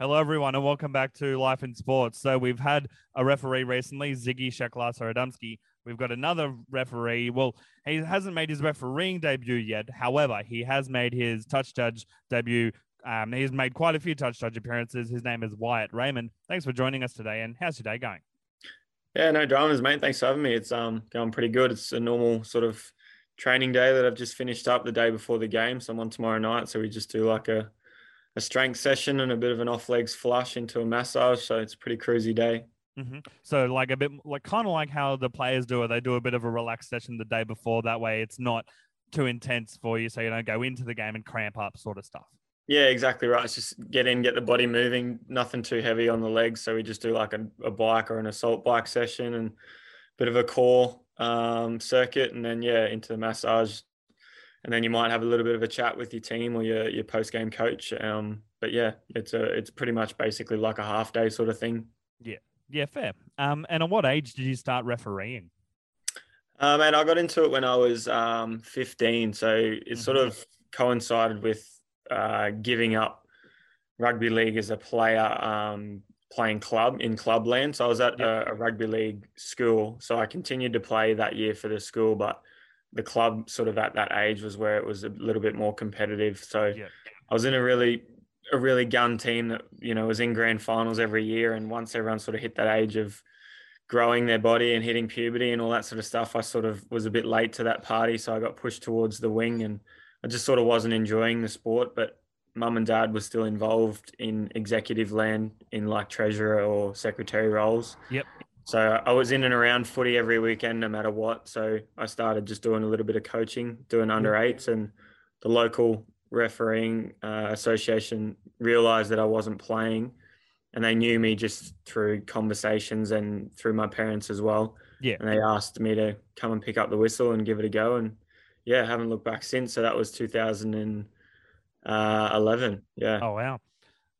Hello, everyone, and welcome back to Life in Sports. So we've had a referee recently, Ziggy Sheklar We've got another referee. Well, he hasn't made his refereeing debut yet. However, he has made his touch judge debut. Um, he's made quite a few touch judge appearances. His name is Wyatt Raymond. Thanks for joining us today. And how's your day going? Yeah, no dramas, mate. Thanks for having me. It's um going pretty good. It's a normal sort of training day that I've just finished up the day before the game. So I'm on tomorrow night. So we just do like a a strength session and a bit of an off legs flush into a massage. So it's a pretty cruisy day. Mm-hmm. So like a bit like kind of like how the players do it. They do a bit of a relaxed session the day before. That way, it's not too intense for you, so you don't go into the game and cramp up, sort of stuff. Yeah, exactly right. It's just get in, get the body moving, nothing too heavy on the legs. So we just do like a, a bike or an assault bike session and a bit of a core um, circuit, and then yeah, into the massage and then you might have a little bit of a chat with your team or your your post game coach. Um, but yeah, it's a it's pretty much basically like a half day sort of thing. Yeah, yeah, fair. Um, and at what age did you start refereeing? Uh, man, I got into it when I was um 15, so it mm-hmm. sort of coincided with uh, giving up rugby league as a player, um, playing club in clubland. So I was at yep. a, a rugby league school, so I continued to play that year for the school, but the club sort of at that age was where it was a little bit more competitive. So yeah. I was in a really a really gun team that you know was in grand finals every year, and once everyone sort of hit that age of growing their body and hitting puberty and all that sort of stuff, I sort of was a bit late to that party, so I got pushed towards the wing, and I just sort of wasn't enjoying the sport, but. Mum and dad were still involved in executive land in like treasurer or secretary roles. Yep. So I was in and around footy every weekend, no matter what. So I started just doing a little bit of coaching, doing under eights, and the local refereeing uh, association realized that I wasn't playing, and they knew me just through conversations and through my parents as well. Yeah, and they asked me to come and pick up the whistle and give it a go, and yeah, haven't looked back since. So that was 2011. Uh, yeah. Oh wow.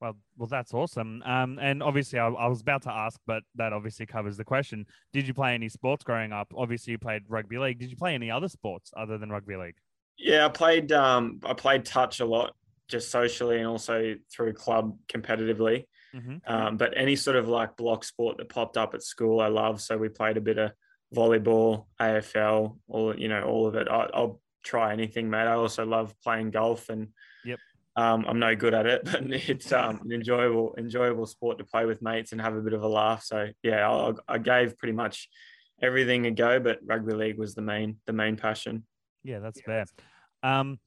Well, well, that's awesome. Um, and obviously, I, I, was about to ask, but that obviously covers the question. Did you play any sports growing up? Obviously, you played rugby league. Did you play any other sports other than rugby league? Yeah, I played. Um, I played touch a lot, just socially and also through club competitively. Mm-hmm. Um, but any sort of like block sport that popped up at school, I love. So we played a bit of volleyball, AFL, all you know, all of it. I, I'll try anything, mate. I also love playing golf and. Um, I'm no good at it, but it's um, an enjoyable, enjoyable sport to play with mates and have a bit of a laugh. So yeah, I, I gave pretty much everything a go, but rugby league was the main, the main passion. Yeah, that's fair. Um,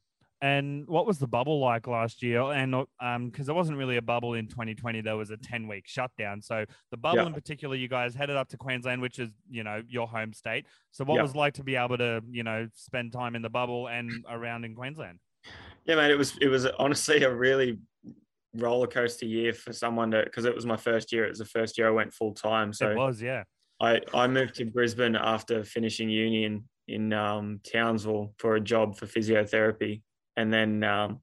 and what was the bubble like last year? And um, because there wasn't really a bubble in 2020, there was a 10 week shutdown. So the bubble yeah. in particular, you guys headed up to Queensland, which is you know your home state. So what yeah. was like to be able to you know spend time in the bubble and around in Queensland? Yeah, man, it was it was honestly a really roller coaster year for someone to because it was my first year. It was the first year I went full time. So it was, yeah. I I moved to Brisbane after finishing uni in in um, Townsville for a job for physiotherapy, and then um,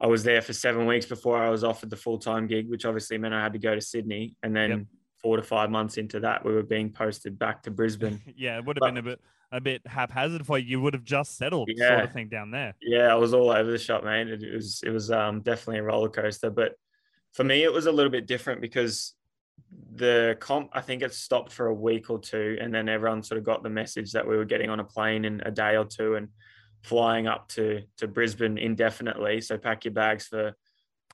I was there for seven weeks before I was offered the full time gig, which obviously meant I had to go to Sydney, and then. Yep. Four to five months into that, we were being posted back to Brisbane. yeah, it would have but, been a bit a bit haphazard for you. You would have just settled, yeah. sort of thing, down there. Yeah, I was all over the shop, man. It was it was um, definitely a roller coaster, but for me, it was a little bit different because the comp I think it stopped for a week or two, and then everyone sort of got the message that we were getting on a plane in a day or two and flying up to to Brisbane indefinitely. So pack your bags for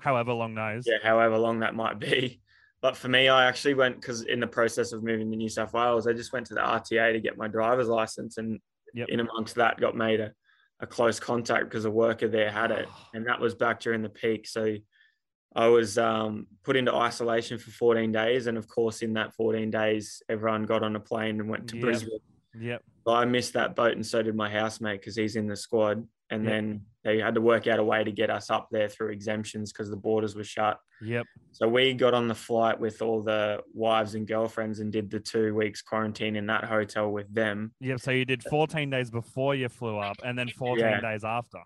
however long those. Yeah, however long that might be. But for me, I actually went because in the process of moving to New South Wales, I just went to the RTA to get my driver's license, and yep. in amongst that, got made a, a close contact because a worker there had it, and that was back during the peak. So I was um, put into isolation for 14 days, and of course, in that 14 days, everyone got on a plane and went to yep. Brisbane. Yep. So I missed that boat, and so did my housemate because he's in the squad. And yep. then they had to work out a way to get us up there through exemptions because the borders were shut. Yep. So we got on the flight with all the wives and girlfriends and did the two weeks quarantine in that hotel with them. Yep. So you did 14 days before you flew up and then 14 yeah. days after.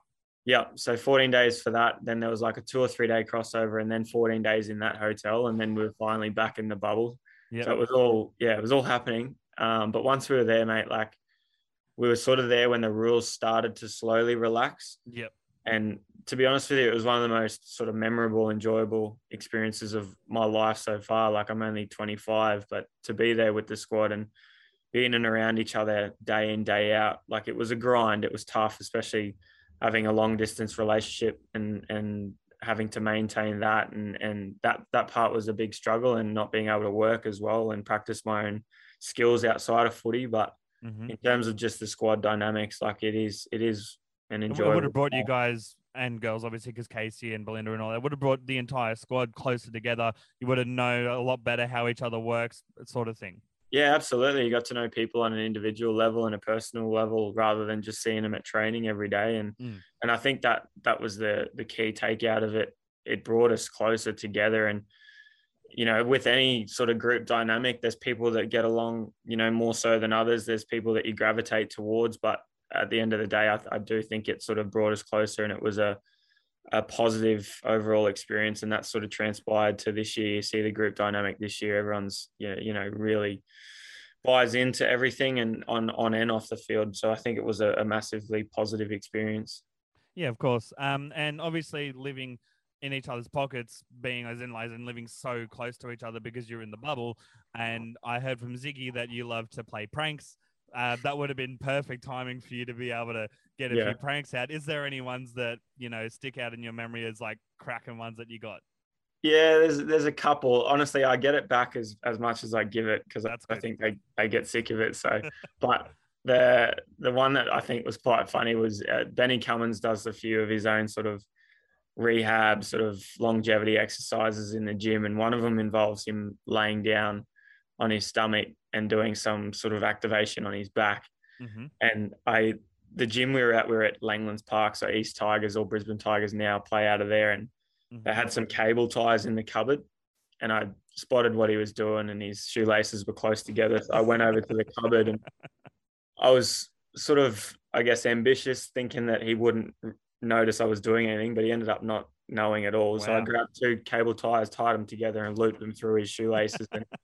Yeah. So 14 days for that. Then there was like a two or three day crossover and then 14 days in that hotel. And then we were finally back in the bubble. Yep. So it was all, yeah, it was all happening. Um, but once we were there, mate, like we were sort of there when the rules started to slowly relax. Yep. And to be honest with you, it was one of the most sort of memorable, enjoyable experiences of my life so far. Like I'm only 25, but to be there with the squad and being and around each other day in, day out, like it was a grind. It was tough, especially having a long distance relationship and and having to maintain that and and that that part was a big struggle and not being able to work as well and practice my own skills outside of footy but mm-hmm. in terms of just the squad dynamics like it is it is an enjoyable it would have brought you guys and girls obviously because Casey and Belinda and all that would have brought the entire squad closer together you would have known a lot better how each other works sort of thing yeah, absolutely. You got to know people on an individual level and a personal level rather than just seeing them at training every day. And mm. and I think that that was the the key takeout of it. It brought us closer together. And you know, with any sort of group dynamic, there's people that get along, you know, more so than others. There's people that you gravitate towards, but at the end of the day, I, I do think it sort of brought us closer, and it was a a positive overall experience, and that sort of transpired to this year. You see the group dynamic this year; everyone's you know, you know really buys into everything and on on and off the field. So I think it was a, a massively positive experience. Yeah, of course. Um, and obviously living in each other's pockets, being as in as and living so close to each other because you're in the bubble. And I heard from Ziggy that you love to play pranks. Uh, that would have been perfect timing for you to be able to get a yeah. few pranks out. Is there any ones that you know stick out in your memory as like cracking ones that you got? Yeah, there's there's a couple. Honestly, I get it back as as much as I give it because I, I, think they, they get sick of it. So, but the the one that I think was quite funny was uh, Benny Cummins does a few of his own sort of rehab, sort of longevity exercises in the gym, and one of them involves him laying down on his stomach and doing some sort of activation on his back. Mm-hmm. And I the gym we were at, we were at Langlands Park, so East Tigers or Brisbane Tigers now play out of there, and mm-hmm. they had some cable ties in the cupboard, and I spotted what he was doing, and his shoelaces were close together. So I went over to the cupboard, and I was sort of, I guess, ambitious, thinking that he wouldn't notice I was doing anything, but he ended up not knowing at all. Wow. So I grabbed two cable ties, tied them together, and looped them through his shoelaces. and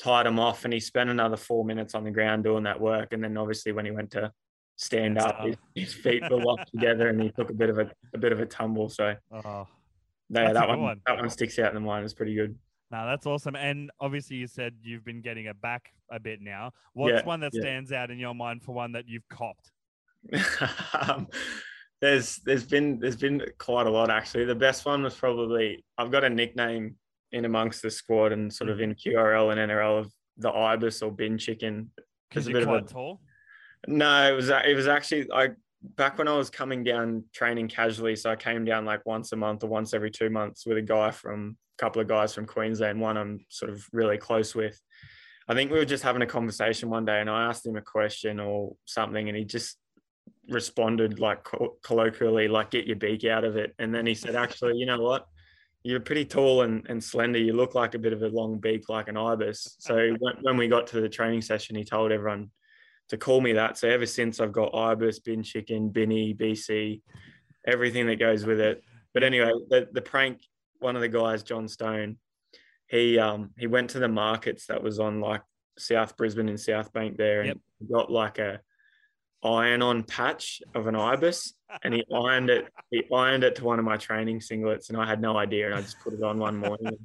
tied them off and he spent another four minutes on the ground doing that work and then obviously when he went to stand up. His, his, feet were locked together, and he took a bit of a, a bit of a tumble. So, oh, yeah, that one, one, that one sticks out in the mind. It's pretty good. No, that's awesome. And obviously, you said you've been getting it back a bit now. What's yeah, one that stands out in your mind for one that you've copped? um, there's there's been there's been quite a lot actually. The best one was probably I've got a nickname in amongst the squad and sort of mm. in QRL and NRL of the ibis or bin chicken. Because you're quite a, tall. No, it was it was actually I back when I was coming down training casually. So I came down like once a month or once every two months with a guy from a couple of guys from Queensland. One I'm sort of really close with. I think we were just having a conversation one day, and I asked him a question or something, and he just responded like colloquially, like "Get your beak out of it." And then he said, "Actually, you know what? You're pretty tall and, and slender. You look like a bit of a long beak, like an ibis." So when, when we got to the training session, he told everyone to call me that. So ever since I've got ibis, bin chicken, binny, BC, everything that goes with it. But anyway, the, the prank, one of the guys, John Stone, he um he went to the markets that was on like South Brisbane and South Bank there and yep. got like a iron on patch of an ibis and he ironed it he ironed it to one of my training singlets and I had no idea and I just put it on one morning.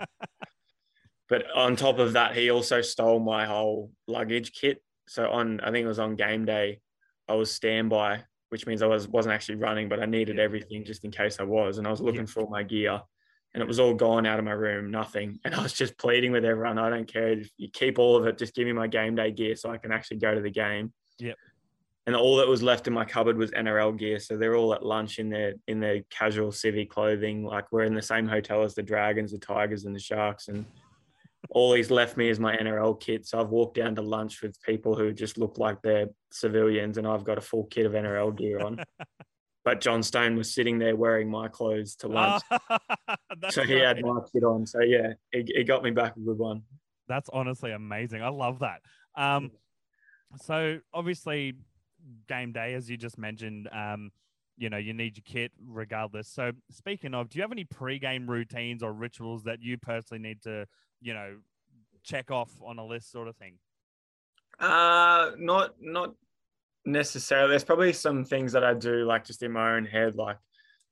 but on top of that, he also stole my whole luggage kit so on I think it was on game day, I was standby, which means I was wasn't actually running, but I needed everything just in case I was, and I was looking for all my gear, and it was all gone out of my room, nothing, and I was just pleading with everyone, I don't care if you keep all of it, just give me my game day gear so I can actually go to the game. Yep. And all that was left in my cupboard was NRL gear. So they're all at lunch in their in their casual civic clothing. Like we're in the same hotel as the Dragons, the Tigers, and the Sharks. And all he's left me is my NRL kit. So I've walked down to lunch with people who just look like they're civilians, and I've got a full kit of NRL gear on. but John Stone was sitting there wearing my clothes to lunch. so he had my kit on. So yeah, it, he got me back a good one. That's honestly amazing. I love that. Um, so obviously, game day, as you just mentioned, um, you know, you need your kit regardless. So speaking of, do you have any pre-game routines or rituals that you personally need to you know, check off on a list sort of thing? Uh, not not necessarily. There's probably some things that I do like just in my own head, like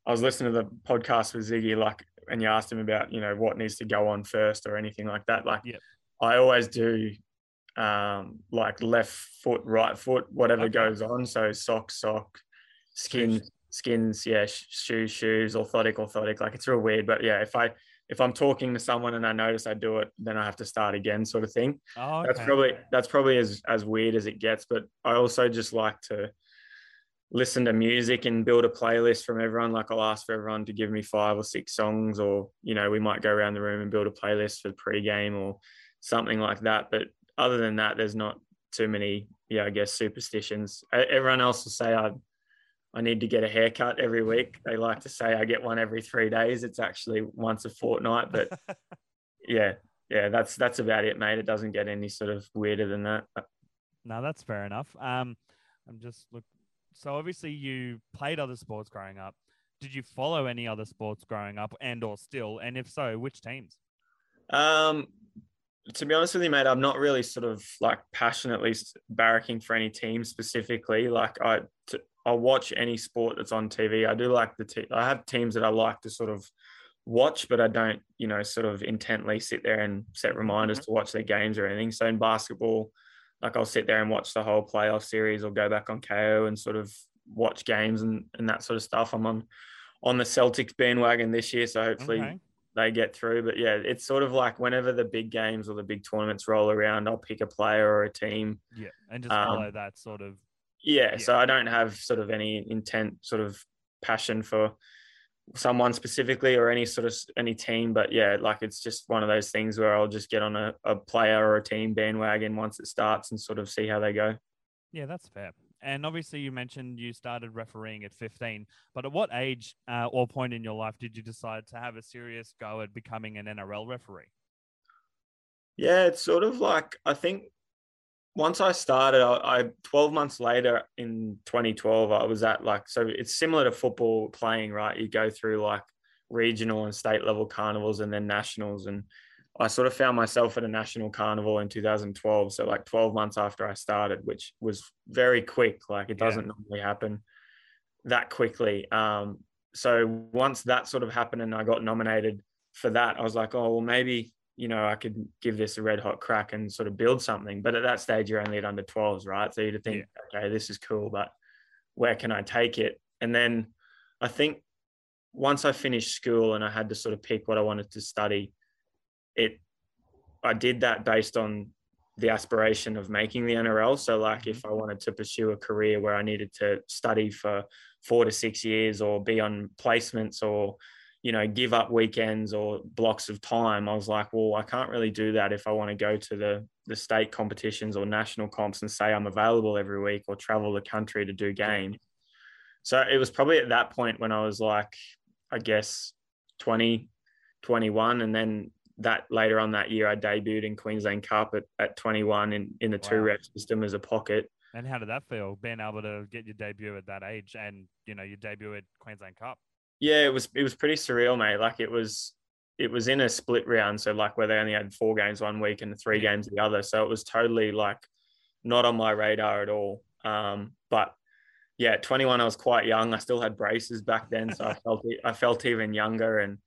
I was listening to the podcast with Ziggy, like, and you asked him about, you know, what needs to go on first or anything like that. Like, Yep. I always do, um, like left foot, right foot, whatever Okay. goes on. So sock, sock, skin, skins, yeah, sh- shoes, shoes, orthotic, orthotic. Like, it's real weird, but yeah, if I if I'm talking to someone and I notice I do it, then I have to start again, sort of thing Oh, okay. that's probably that's probably as as weird as it gets but i also just like to listen to music and build a playlist from everyone like i'll ask for everyone to give me five or six songs or you know we might go around the room and build a playlist for the pre-game or something like that but other than that there's not too many yeah i guess superstitions everyone else will say i I need to get a haircut every week. They like to say I get one every three days. It's actually once a fortnight, but yeah, yeah, that's that's about it, mate. It doesn't get any sort of weirder than that. No, that's fair enough. Um, I'm just look. So obviously you played other sports growing up. Did you follow any other sports growing up, and or still? And if so, which teams? Um, to be honest with you, mate, I'm not really sort of like passionately barracking for any team specifically. Like I, t- I'll watch any sport that's on TV. I do like the te- I have teams that I like to sort of watch, but I don't, you know, sort of intently sit there and set reminders mm-hmm. to watch their games or anything. So in basketball, like I'll sit there and watch the whole playoff series or go back on Kayo and sort of watch games and, and that sort of stuff. I'm on on the Celtics bandwagon this year, so hopefully Okay. They get through. But yeah, it's sort of like whenever the big games or the big tournaments roll around, I'll pick a player or a team. Yeah, and just Um, follow that sort of. Yeah, Yeah. so I don't have sort of any intent, sort of passion for someone specifically or any sort of any team. But yeah, like it's just one of those things where I'll just get on a, a player or a team bandwagon once it starts and sort of see how they go. Yeah, that's fair. And obviously, you mentioned you started refereeing at 15. But at what age uh, or point in your life did you decide to have a serious go at becoming an NRL referee? Yeah, it's sort of like I think once I started, I, I 12 months later in 2012, I was at like so it's similar to football playing, right? You go through like regional and state level carnivals and then nationals, and I sort of found myself at a national carnival in 2012. So like 12 months after I started, which was very quick. Like it doesn't normally happen that quickly. Um, so once that sort of happened and I got nominated for that, I was like, oh well, maybe you know I could give this a red hot crack and sort of build something. But at that stage, you're only at under 12s, right? So you'd think, okay, this is cool, but where can I take it? And then I think once I finished school and I had to sort of pick what I wanted to study, it I did that based on the aspiration of making the NRL. So like if I wanted to pursue a career where I needed to study for four to six years or be on placements or you know give up weekends or blocks of time, I was like, well, I can't really do that if I want to go to the the state competitions or national comps and say I'm available every week or travel the country to do games. So it was probably at that point when I was like, I guess 20, 21. And then that later on that year, I debuted in Queensland Cup at, at 21 in, in the two Wow. rep system as a pocket. And how did that feel, being able to get your debut at that age and, you know, your debut at Queensland Cup? Yeah, it was it was pretty surreal, mate. Like it was it was in a split round, so like where they only had four games one week and three Yeah. games the other. So it was totally like not on my radar at all. Um, but yeah, at 21, I was quite young. I still had braces back then, so I felt I felt even younger, and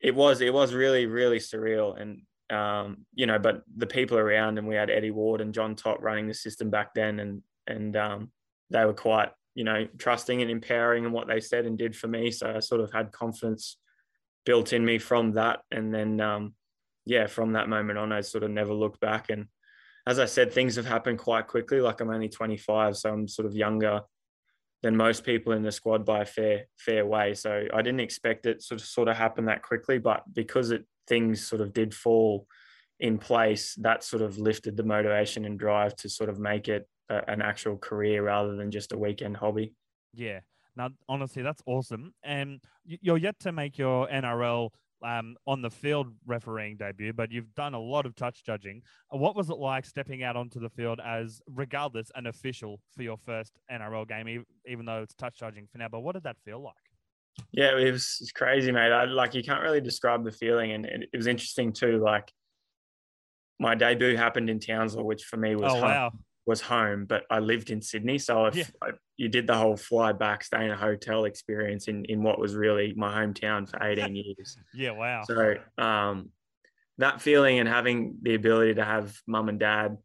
it was it was really really surreal. And um, you know, but the people around, and we had Eddie Ward and John Top running the system back then, and and um, they were quite you know trusting and empowering in what they said and did for me. So I sort of had confidence built in me from that, and then um, yeah, from that moment on, I sort of never looked back. And as I said, things have happened quite quickly. Like I'm only 25, so I'm sort of younger than most people in the squad by a fair fair way. So I didn't expect it sort of sort of happen that quickly, but because it things sort of did fall in place, that sort of lifted the motivation and drive to sort of make it a, an actual career rather than just a weekend hobby. Yeah. Now, honestly, that's awesome. And you're yet to make your NRL um, on the field refereeing debut, but you've done a lot of touch judging. Uh, What was it like stepping out onto the field as, regardless, an official for your first NRL game, even though it's touch judging for now? But what did that feel like? Yeah, it was it's crazy, mate. I, like you can't really describe the feeling, and it, it was interesting too. Like my debut happened in Townsville, which for me was Oh, wow. Was home, but I lived in Sydney. So if Yeah. I, you did the whole fly back, stay in a hotel experience in, in what was really my hometown for 18 years. Yeah, wow. So um, that feeling and having the ability to have mum and dad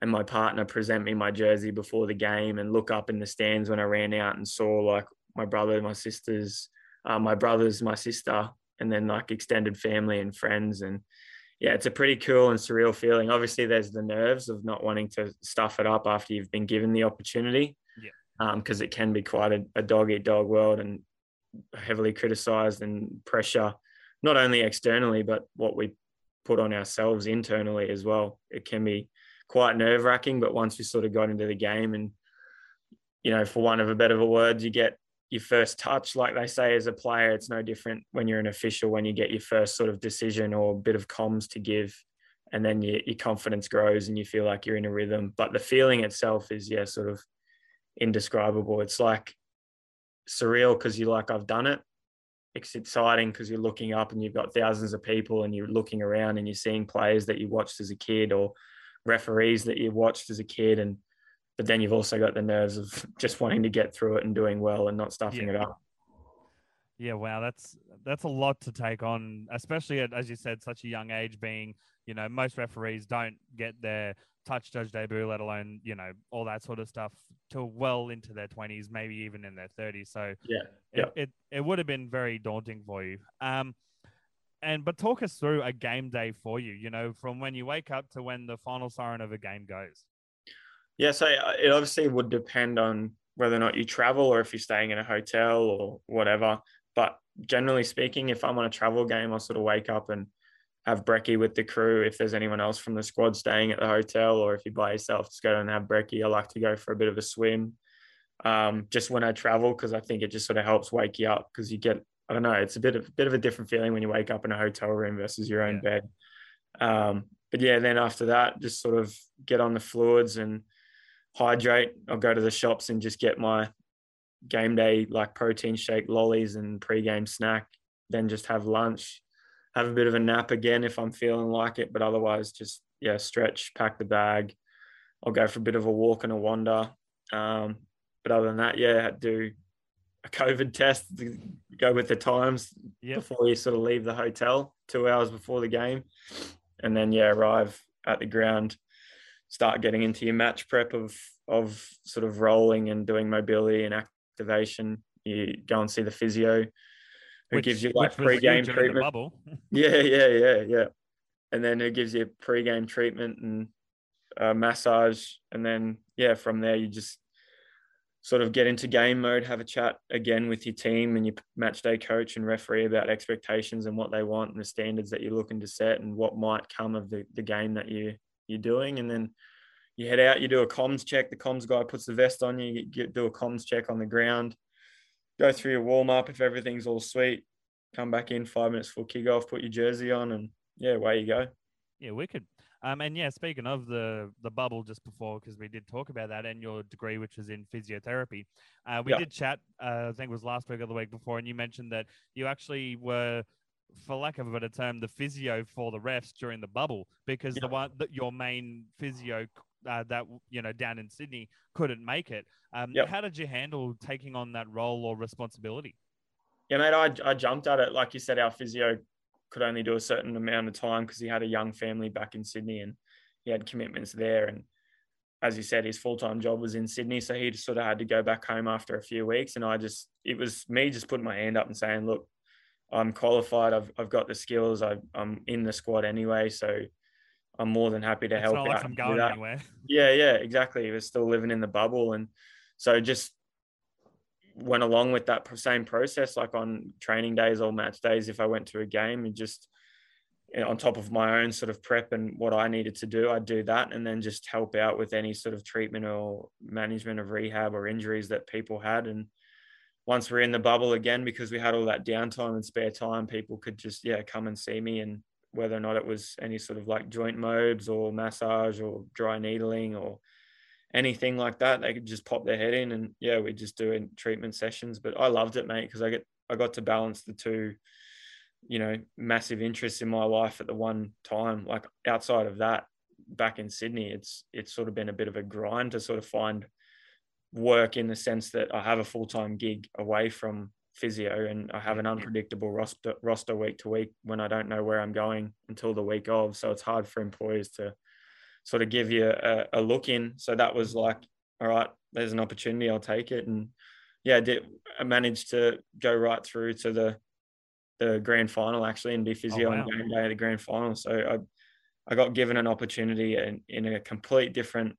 and my partner present me my jersey before the game and look up in the stands when I ran out and saw like my brother, my sisters, uh, my brothers, my sister, and then like extended family and friends. And yeah, it's a pretty cool and surreal feeling. Obviously, there's the nerves of not wanting to stuff it up after you've been given the opportunity. Yeah. Um, because it can be quite a, a dog eat dog world and heavily criticized and pressure, not only externally, but what we put on ourselves internally as well. It can be quite nerve wracking, but once you sort of got into the game and, you know, for one of a better word, you get your first touch, like they say as a player, it's no different when you're an official, when you get your first sort of decision or bit of comms to give. And then your, your confidence grows and you feel like you're in a rhythm. But the feeling itself is, yeah, sort of indescribable. It's like surreal because you're like, I've done it. It's exciting because you're looking up and you've got thousands of people and you're looking around and you're seeing players that you watched as a kid or referees that you watched as a kid. And but then you've also got the nerves of just wanting to get through it and doing well and not stuffing Yeah. it up. Yeah, wow, that's that's a lot to take on, especially at, as you said, such a young age. Being, you know, most referees don't get their touch judge debut, let alone you know all that sort of stuff, till well into their twenties, maybe even in their thirties. So Yeah. it, Yeah. it it would have been very daunting for you. Um, and but talk us through a game day for you. You know, from when you wake up to when the final siren of a game goes. Yeah, so uh, it obviously would depend on whether or not you travel or if you're staying in a hotel or whatever. But generally speaking, if I'm on a travel game, I'll sort of wake up and have brekkie with the crew. If there's anyone else from the squad staying at the hotel, or if you're by yourself, just go and have brekkie. I like to go for a bit of a swim um, just when I travel because I think it just sort of helps wake you up because you get I don't know it's a bit of bit of a different feeling when you wake up in a hotel room versus your own bed. Um, but yeah, then after that, just sort of get on the fluids and hydrate. I'll go to the shops and just get my game day like protein shake, lollies, and pre-game snack. Then just have lunch, have a bit of a nap again if I'm feeling like it. But otherwise, just yeah, stretch, pack the bag. I'll go for a bit of a walk and a wander. Um, but other than that, yeah, do a COVID test go with the times Yep. before you sort of leave the hotel, two hours before the game, and then yeah, arrive at the ground, start getting into your match prep of of sort of rolling and doing mobility and activation. You go and see the physio, who gives you like which pre-game huge during the treatment. Yeah, yeah, yeah, yeah. And then who gives you pre-game treatment and uh, massage, and then yeah, from there you just sort of get into game mode, have a chat again with your team and your match day coach and referee about expectations and what they want and the standards that you're looking to set and what might come of the, the game that you you're doing, and then you head out, you do a comms check. The comms guy puts the vest on you, you get, do a comms check on the ground, go through your warm up. If everything's all sweet, come back in five minutes before kickoff, put your jersey on, and yeah, away you go. Yeah, wicked. Um, and yeah, speaking of the the bubble just before, because we did talk about that and your degree, which was in physiotherapy, uh, we did chat. Uh, I think it was last week or the week before, and you mentioned that you actually were, for lack of a better term, the physio for the refs during the bubble because the one that your main physio uh, that you know down in Sydney couldn't make it. Um, Yep. How did you handle taking on that role or responsibility? Yeah, mate, I, I jumped at it. Like you said, our physio could only do a certain amount of time because he had a young family back in Sydney and he had commitments there. And as you said, his full time job was in Sydney. So he just sort of had to go back home after a few weeks. And I just, it was me just putting my hand up and saying, look, I'm qualified. I've, I've got the skills. I, I'm in the squad anyway. So I'm more than happy to It's help not out. like I'm going anywhere. Yeah, yeah, exactly. We're still living in the bubble, and so just went along with that same process. Like on training days or match days, if I went to a game, and just you know, on top of my own sort of prep and what I needed to do, I'd do that, and then just help out with any sort of treatment or management of rehab or injuries that people had. And once we're in the bubble again, because we had all that downtime and spare time, people could just yeah come and see me and whether or not it was any sort of like joint mobs or massage or dry needling or anything like that, they could just pop their head in and yeah, we just do in treatment sessions. But I loved it, mate, because I get I got to balance the two, you know, massive interests in my life at the one time. Like outside of that, back in Sydney, it's it's sort of been a bit of a grind to sort of find work in the sense that I have a full time gig away from physio and I have an unpredictable roster roster week to week when I don't know where I'm going until the week of. So it's hard for employers to sort of give you a, a look in. So that was like, all right, there's an opportunity, I'll take it. And yeah, I did I managed to go right through to the the grand final actually and be physio oh, wow. on game day of the grand final. So I I got given an opportunity in, in a complete different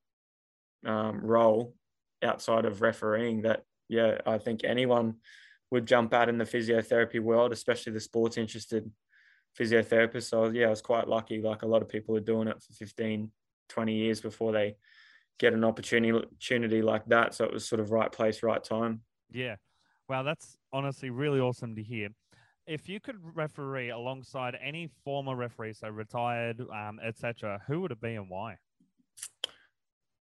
um, role outside of refereeing that yeah I think anyone would jump out in the physiotherapy world, especially the sports interested physiotherapists. So yeah, I was quite lucky. Like a lot of people are doing it for 15, 20 years before they get an opportunity opportunity like that. So it was sort of right place, right time. Yeah. Wow, that's honestly really awesome to hear. If you could referee alongside any former referee, so retired, um, etc., who would it be and why?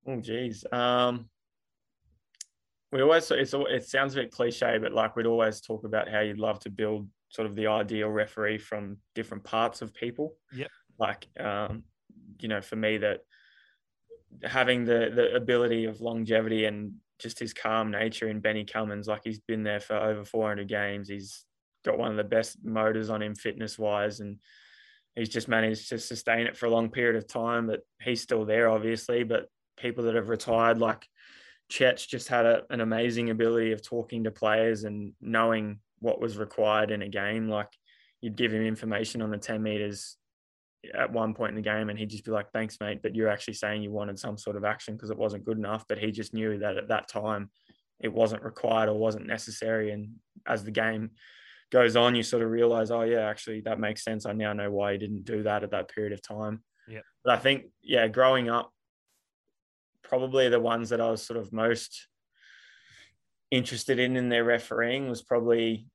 Oh, geez. Um, we always it's it sounds a bit cliche, but like we'd always talk about how you'd love to build sort of the ideal referee from different parts of people. Yeah. Like um, you know, for me that having the the ability of longevity and just his calm nature in Benny Cummins, like he's been there for over 400 games. He's got one of the best motors on him fitness wise, and he's just managed to sustain it for a long period of time. But he's still there, obviously. But people that have retired, like Chet's just had a, an amazing ability of talking to players and knowing what was required in a game. Like you'd give him information on the 10 meters at one point in the game and he'd just be like, thanks, mate. But you're actually saying you wanted some sort of action because it wasn't good enough. But he just knew that at that time it wasn't required or wasn't necessary. And as the game goes on, you sort of realize, oh, yeah, actually, that makes sense. I now know why he didn't do that at that period of time. Yeah. But I think, yeah, growing up, probably the ones that I was sort of most interested in in their refereeing was probably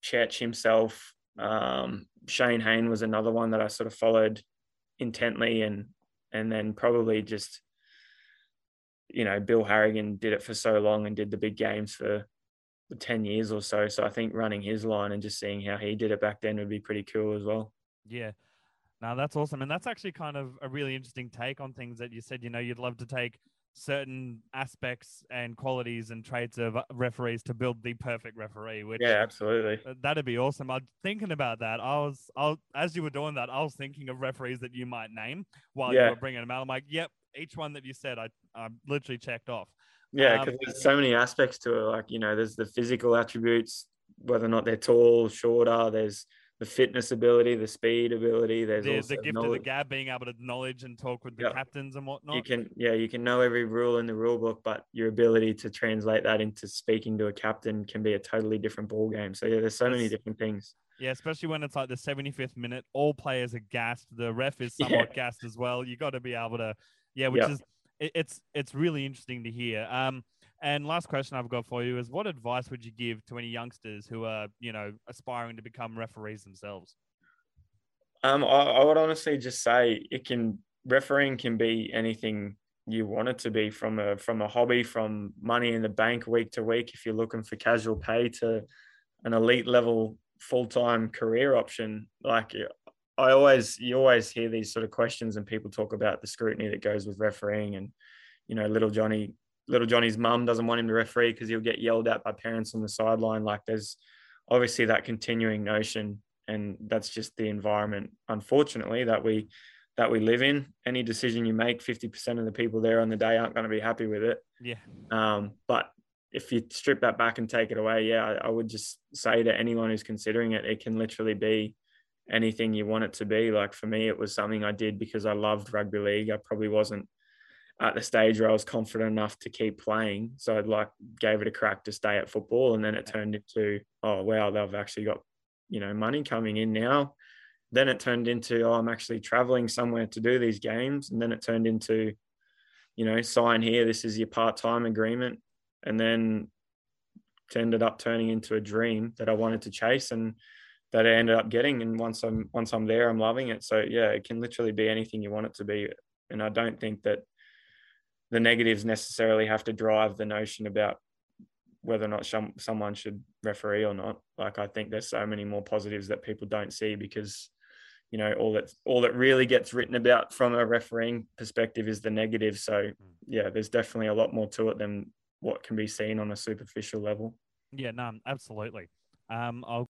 Church himself. Um, Shane Hayne was another one that I sort of followed intently, and and then probably just you know Bill Harrigan did it for so long and did the big games for 10 years or so. So I think running his line and just seeing how he did it back then would be pretty cool as well. Yeah. Now that's awesome. And that's actually kind of a really interesting take on things that you said, you know, you'd love to take certain aspects and qualities and traits of referees to build the perfect referee. Which yeah, absolutely, that'd be awesome. I'm thinking about that. I was, I as you were doing that, I was thinking of referees that you might name while yeah. you were bringing them out. I'm like, yep, each one that you said, I, I literally checked off. Yeah, because um, there's so many aspects to it. Like you know, there's the physical attributes, whether or not they're tall, shorter. There's the fitness ability, the speed ability. There's, there's the gift knowledge. of the gab, being able to knowledge and talk with the yep. captains and whatnot. You can, yeah, you can know every rule in the rule book, but your ability to translate that into speaking to a captain can be a totally different ball game. So yeah, there's so many different things. Yeah, especially when it's like the 75th minute, all players are gassed. The ref is somewhat yeah. gassed as well. You got to be able to, yeah, which yep. is it, it's it's really interesting to hear. Um, and last question I've got for you is what advice would you give to any youngsters who are, you know, aspiring to become referees themselves? Um, I, I would honestly just say it can refereeing can be anything you want it to be from a from a hobby, from money in the bank week to week if you're looking for casual pay to an elite level full time career option. Like I always you always hear these sort of questions and people talk about the scrutiny that goes with refereeing and you know little Johnny little Johnny's mum doesn't want him to referee because he'll get yelled at by parents on the sideline. Like there's obviously that continuing notion, and that's just the environment, unfortunately, that we that we live in. Any decision you make, fifty percent of the people there on the day aren't going to be happy with it. Yeah. Um, but if you strip that back and take it away, yeah, I, I would just say to anyone who's considering it, it can literally be anything you want it to be. Like for me, it was something I did because I loved rugby league. I probably wasn't at the stage where I was confident enough to keep playing. So I like gave it a crack to stay at football. And then it turned into, oh wow, they've actually got, you know, money coming in now. Then it turned into, oh, I'm actually traveling somewhere to do these games. And then it turned into, you know, sign here, this is your part-time agreement. And then it ended up turning into a dream that I wanted to chase and that I ended up getting. And once I'm once I'm there, I'm loving it. So yeah, it can literally be anything you want it to be. And I don't think that the negatives necessarily have to drive the notion about whether or not some, someone should referee or not. Like I think there's so many more positives that people don't see because you know all that all that really gets written about from a refereeing perspective is the negative. So yeah, there's definitely a lot more to it than what can be seen on a superficial level. Yeah, no, absolutely. Um, I'll